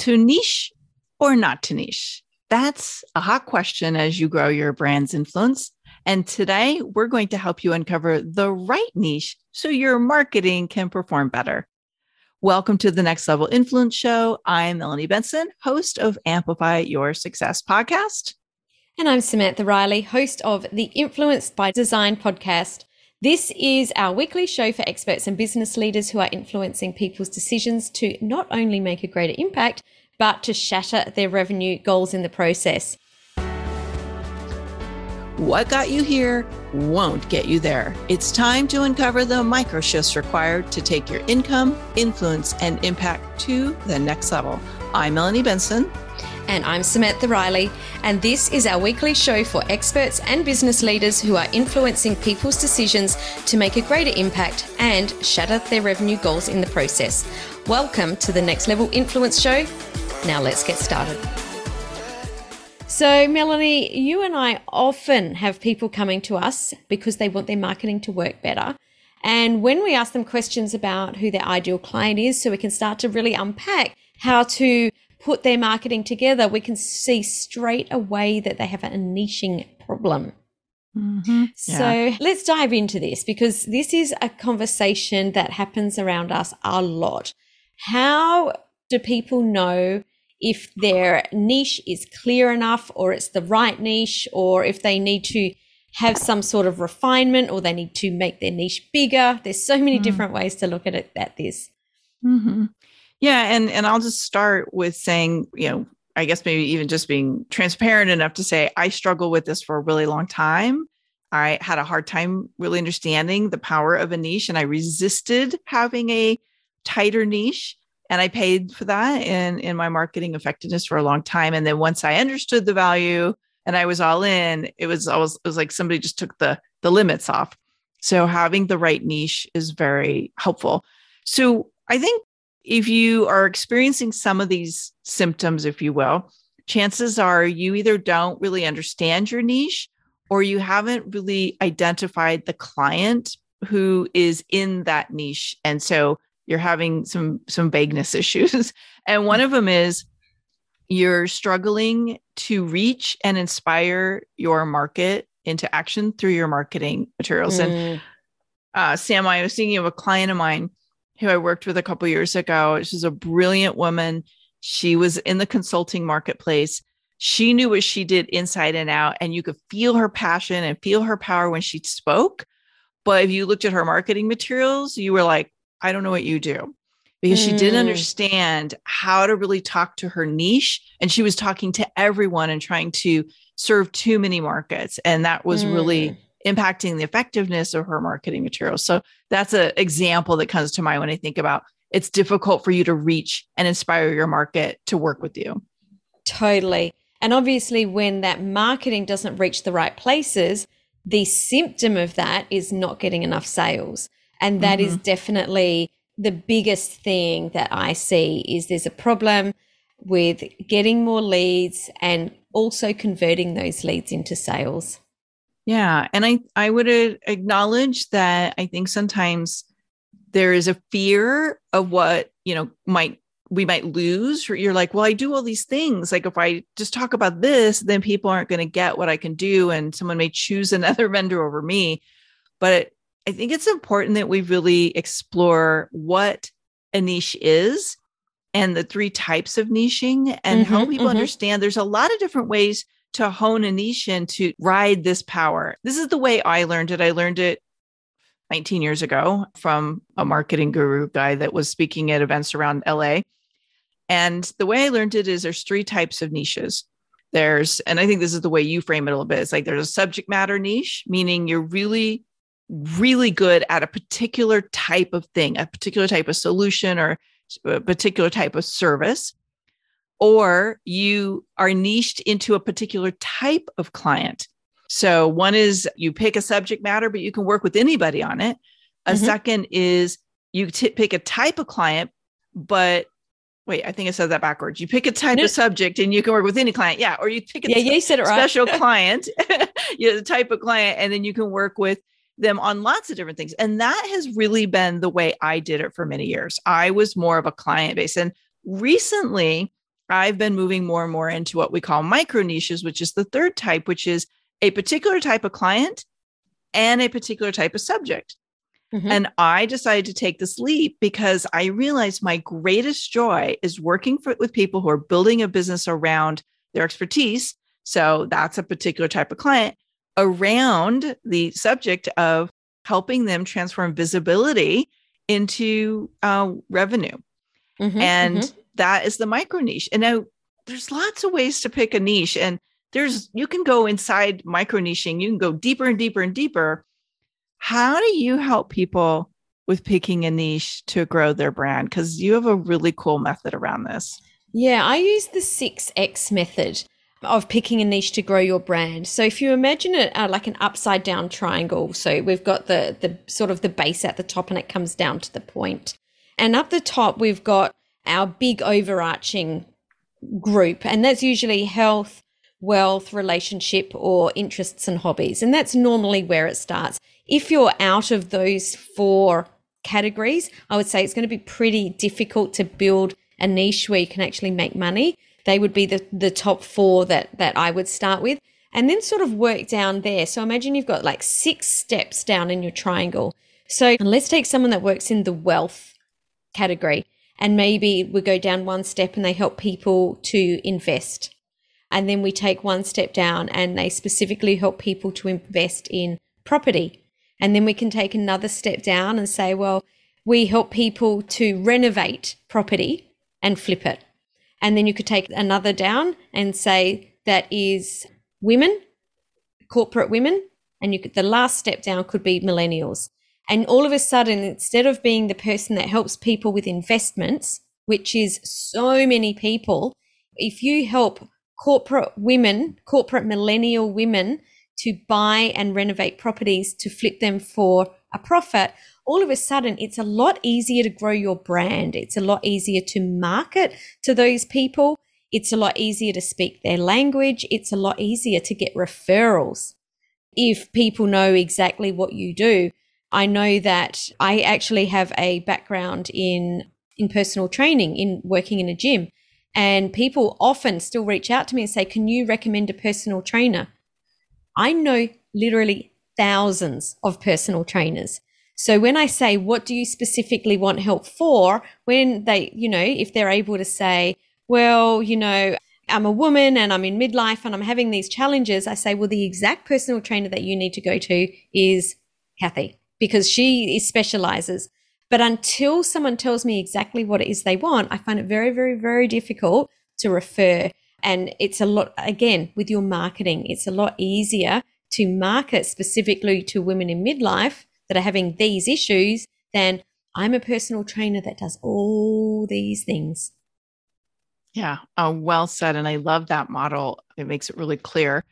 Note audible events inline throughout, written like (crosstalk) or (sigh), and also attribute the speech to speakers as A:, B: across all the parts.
A: To niche or not to niche? That's a hot question as you grow your brand's influence. And today we're going to help you uncover the right niche so your marketing can perform better. Welcome to the Next Level Influence Show. I'm Melanie Benson, host of Amplify Your Success podcast.
B: And I'm Samantha Riley, host of the Influenced by Design podcast. This is our weekly show for experts and business leaders who are influencing people's decisions to not only make a greater impact, but to shatter their revenue goals in the process.
A: What got you here won't get you there. It's time to uncover the micro shifts required to take your income, influence, and impact to the next level. I'm Melanie Benson.
B: And I'm Samantha Riley, and this is our weekly show for experts and business leaders who are influencing people's decisions to make a greater impact and shatter their revenue goals in the process. Welcome to the Next Level Influence Show. Now let's get started. So, Melanie, you and I often have people coming to us because they want their marketing to work better. And when we ask them questions about who their ideal client is, so we can start to really unpack how to put their marketing together, we can see straight away that they have a niching problem. Mm-hmm. Yeah. So let's dive into this because this is a conversation that happens around us a lot. How do people know if their niche is clear enough or it's the right niche or if they need to have some sort of refinement or they need to make their niche bigger? There's so many mm. different ways to look at it at this.
A: Mm-hmm. Yeah, and and I'll just start with saying, you know, I guess maybe even just being transparent enough to say I struggle with this for a really long time. I had a hard time really understanding the power of a niche and I resisted having a tighter niche and I paid for that in in my marketing effectiveness for a long time and then once I understood the value and I was all in, it was always it was like somebody just took the the limits off. So having the right niche is very helpful. So I think if you are experiencing some of these symptoms, if you will, chances are you either don't really understand your niche or you haven't really identified the client who is in that niche. And so you're having some some vagueness (laughs) issues. And one of them is you're struggling to reach and inspire your market into action through your marketing materials. Mm. And uh, Sam, I was thinking of a client of mine who I worked with a couple years ago. She's a brilliant woman. She was in the consulting marketplace. She knew what she did inside and out, and you could feel her passion and feel her power when she spoke. But if you looked at her marketing materials, you were like, I don't know what you do because she didn't mm. understand how to really talk to her niche. And she was talking to everyone and trying to serve too many markets. And that was mm. really impacting the effectiveness of her marketing materials. So that's an example that comes to mind when I think about it's difficult for you to reach and inspire your market to work with you.
B: Totally. And obviously, when that marketing doesn't reach the right places, the symptom of that is not getting enough sales. And that mm-hmm. is definitely the biggest thing that I see is there's a problem with getting more leads and also converting those leads into sales.
A: Yeah. And I, I would acknowledge that I think sometimes there is a fear of what, you know, might we might lose. You're like, well, I do all these things. Like if I just talk about this, then people aren't going to get what I can do. And someone may choose (laughs) another vendor over me. But I think it's important that we really explore what a niche is and the three types of niching and mm-hmm, help people mm-hmm. understand there's a lot of different ways to hone a niche and to ride this power. This is the way I learned it. I learned it 19 years ago from a marketing guru guy that was speaking at events around LA. And the way I learned it is there's three types of niches. There's, and I think this is the way you frame it a little bit. It's like there's a subject matter niche, meaning you're really, really good at a particular type of thing, a particular type of solution or a particular type of service or you are niched into a particular type of client. So, one is you pick a subject matter, but you can work with anybody on it. A mm-hmm. second is you t- pick a type of client, but wait, I think I said that backwards. You pick a type no. of subject and you can work with any client. Yeah. Or you pick a
B: yeah, you said it right.
A: special (laughs) client, (laughs) you know, the type of client, and then you can work with them on lots of different things. And that has really been the way I did it for many years. I was more of a client base. And recently, I've been moving more and more into what we call micro niches, which is the third type, which is a particular type of client and a particular type of subject. Mm-hmm. And I decided to take this leap because I realized my greatest joy is working for, with people who are building a business around their expertise. So that's a particular type of client around the subject of helping them transform visibility into uh, revenue. Mm-hmm, and mm-hmm. That is the micro niche. And now there's lots of ways to pick a niche. And there's, you can go inside micro niching, you can go deeper and deeper and deeper. How do you help people with picking a niche to grow their brand? Because you have a really cool method around this.
B: Yeah, I use the 6X method of picking a niche to grow your brand. So if you imagine it uh, like an upside down triangle, so we've got the the sort of the base at the top and it comes down to the point. And up the top we've got our big overarching group and that's usually health, wealth, relationship or interests and hobbies. And that's normally where it starts. If you're out of those four categories, I would say it's going to be pretty difficult to build a niche where you can actually make money they would be the, the top four that, that I would start with and then sort of work down there. So imagine you've got like six steps down in your triangle. So let's take someone that works in the wealth category and maybe we go down one step and they help people to invest. And then we take one step down and they specifically help people to invest in property. And then we can take another step down and say, well, we help people to renovate property and flip it. And then you could take another down and say that is women, corporate women. And you could, the last step down could be millennials. And all of a sudden, instead of being the person that helps people with investments, which is so many people, if you help corporate women, corporate millennial women to buy and renovate properties to flip them for a profit, all of a sudden it's a lot easier to grow your brand. It's a lot easier to market to those people. It's a lot easier to speak their language. It's a lot easier to get referrals if people know exactly what you do. I know that I actually have a background in in personal training, in working in a gym. And people often still reach out to me and say, Can you recommend a personal trainer? I know literally thousands of personal trainers. So when I say, what do you specifically want help for? When they, you know, if they're able to say, well, you know, I'm a woman and I'm in midlife and I'm having these challenges, I say, well, the exact personal trainer that you need to go to is Kathy because she specializes. But until someone tells me exactly what it is they want, I find it very, very, very difficult to refer. And it's a lot, again, with your marketing, it's a lot easier to market specifically to women in midlife that are having these issues than I'm a personal trainer that does all these things.
A: Yeah, uh, well said. And I love that model. It makes it really clear.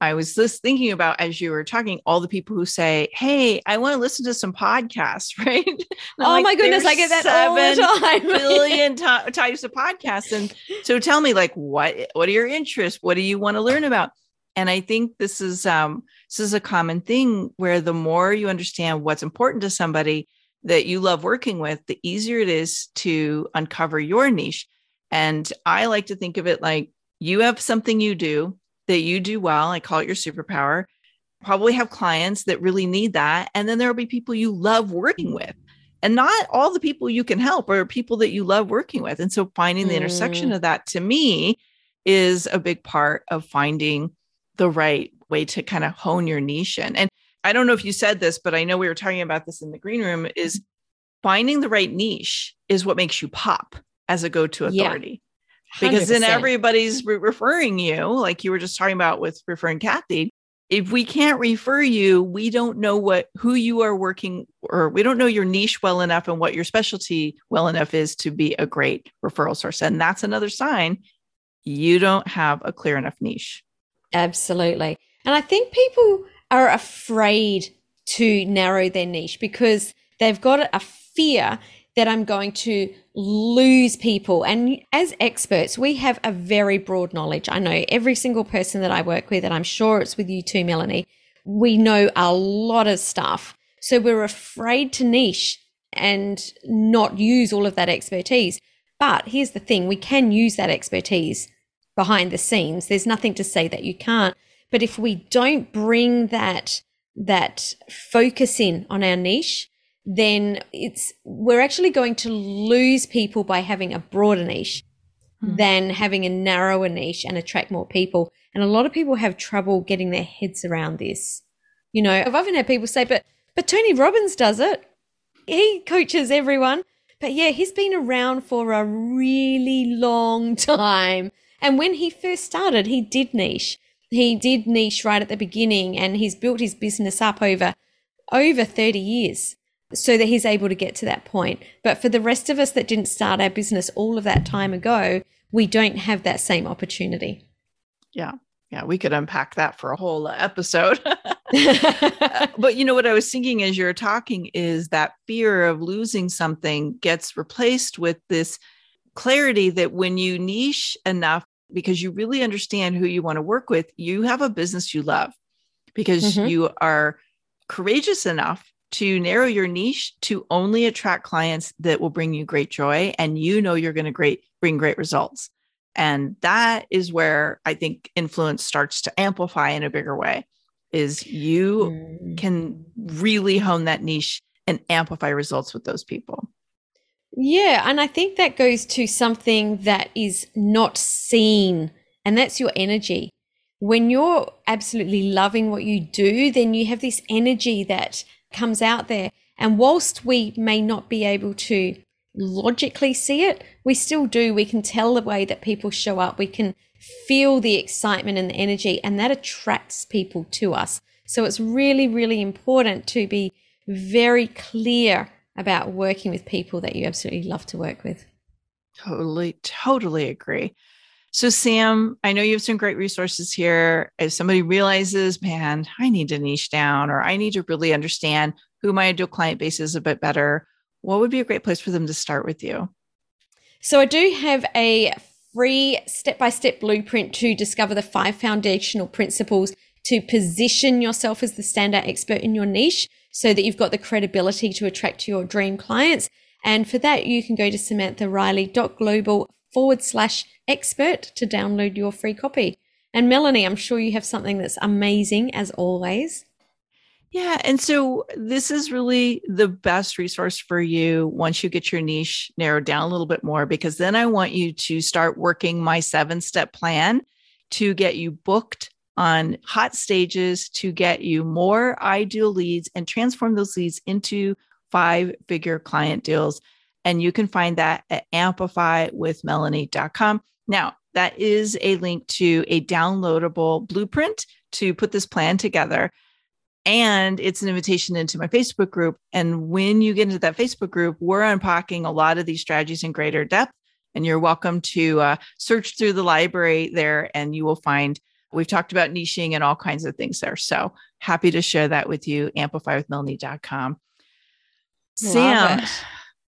A: I was just thinking about as you were talking, all the people who say, Hey, I want to listen to some podcasts, (laughs) right?
B: Oh like, my goodness, I get that all the time. (laughs)
A: billion t- types of podcasts. And so tell me, like, what what are your interests? What do you want to learn about? And I think this is um, this is a common thing where the more you understand what's important to somebody that you love working with, the easier it is to uncover your niche. And I like to think of it like you have something you do that you do well. I call it your superpower. Probably have clients that really need that. And then there will be people you love working with. And not all the people you can help are people that you love working with. And so finding the mm. intersection of that to me is a big part of finding the right way to kind of hone your niche in. And I don't know if you said this, but I know we were talking about this in the green room is finding the right niche is what makes you pop as a go-to authority. Because then everybody's re- referring you, like you were just talking about with referring Kathy. If we can't refer you, we don't know what who you are working or we don't know your niche well enough and what your specialty well enough is to be a great referral source. And that's another sign you don't have a clear enough niche.
B: Absolutely. And I think people are afraid to narrow their niche because they've got a fear that I'm going to lose people. And as experts, we have a very broad knowledge. I know every single person that I work with, and I'm sure it's with you too, Melanie. We know a lot of stuff. So we're afraid to niche and not use all of that expertise. But here's the thing we can use that expertise behind the scenes. There's nothing to say that you can't. But if we don't bring that, that focus in on our niche, then it's, we're actually going to lose people by having a broader niche hmm. than having a narrower niche and attract more people. And a lot of people have trouble getting their heads around this. You know, I've often had people say, but, but Tony Robbins does it. He coaches everyone. But yeah, he's been around for a really long (laughs) time. And when he first started, he did niche. He did niche right at the beginning and he's built his business up over over 30 years so that he's able to get to that point. But for the rest of us that didn't start our business all of that time ago, we don't have that same opportunity.
A: Yeah. Yeah, we could unpack that for a whole episode. (laughs) (laughs) but you know what I was thinking as you're talking is that fear of losing something gets replaced with this clarity that when you niche enough because you really understand who you want to work with, you have a business you love because mm-hmm. you are courageous enough to narrow your niche to only attract clients that will bring you great joy and you know you're going to great bring great results. And that is where I think influence starts to amplify in a bigger way is you mm. can really hone that niche and amplify results with those people.
B: Yeah, and I think that goes to something that is not seen, and that's your energy. When you're absolutely loving what you do, then you have this energy that comes out there. And whilst we may not be able to logically see it, we still do. We can tell the way that people show up. We can feel the excitement and the energy, and that attracts people to us. So it's really, really important to be very clear about working with people that you absolutely love to work with.
A: Totally, totally agree. So, Sam, I know you have some great resources here. If somebody realizes, man, I need to niche down or I need to really understand who my ideal client base is a bit better, what would be a great place for them to start with you?
B: So, I do have a free step by step blueprint to discover the five foundational principles to position yourself as the standout expert in your niche so that you've got the credibility to attract your dream clients. And for that, you can go to samanthariley.global forward slash expert to download your free copy. And Melanie, I'm sure you have something that's amazing as always.
A: Yeah. And so this is really the best resource for you once you get your niche narrowed down a little bit more, because then I want you to start working my seven step plan to get you booked on hot stages to get you more ideal leads and transform those leads into five figure client deals. And you can find that at amplifywithmelanie.com. Now, that is a link to a downloadable blueprint to put this plan together. And it's an invitation into my Facebook group. And when you get into that Facebook group, we're unpacking a lot of these strategies in greater depth. And you're welcome to uh, search through the library there, and you will find we've talked about niching and all kinds of things there. So happy to share that with you. Amplifywithmelanie.com. Sam,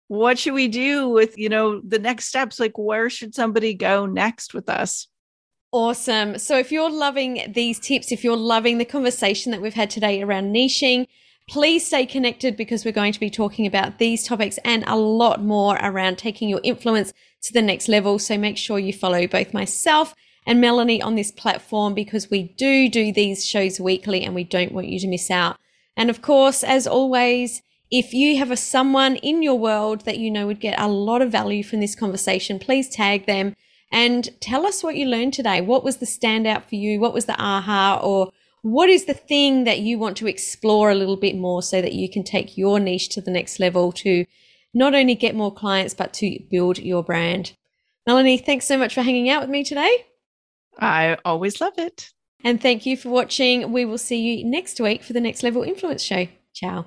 A: what should we do with you know the next steps? Like, where should somebody go next with us?
B: Awesome. So if you're loving these tips, if you're loving the conversation that we've had today around niching, please stay connected because we're going to be talking about these topics and a lot more around taking your influence to the next level. So make sure you follow both myself and Melanie on this platform because we do do these shows weekly and we don't want you to miss out. And of course, as always, if you have a someone in your world that you know would get a lot of value from this conversation, please tag them and tell us what you learned today. What was the standout for you? What was the aha? Or what is the thing that you want to explore a little bit more so that you can take your niche to the next level to not only get more clients, but to build your brand? Melanie, thanks so much for hanging out with me today.
A: I always love it.
B: And thank you for watching. We will see you next week for the Next Level Influence Show. Ciao.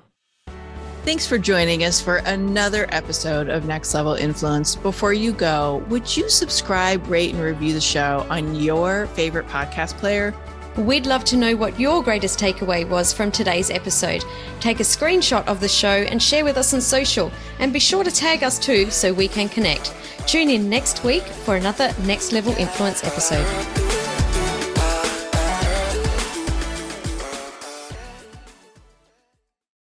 A: Thanks for joining us for another episode of Next Level Influence. Before you go, would you subscribe, rate, and review the show on your favorite podcast player?
B: We'd love to know what your greatest takeaway was from today's episode. Take a screenshot of the show and share with us on social, and be sure to tag us too so we can connect. Tune in next week for another Next Level Influence episode.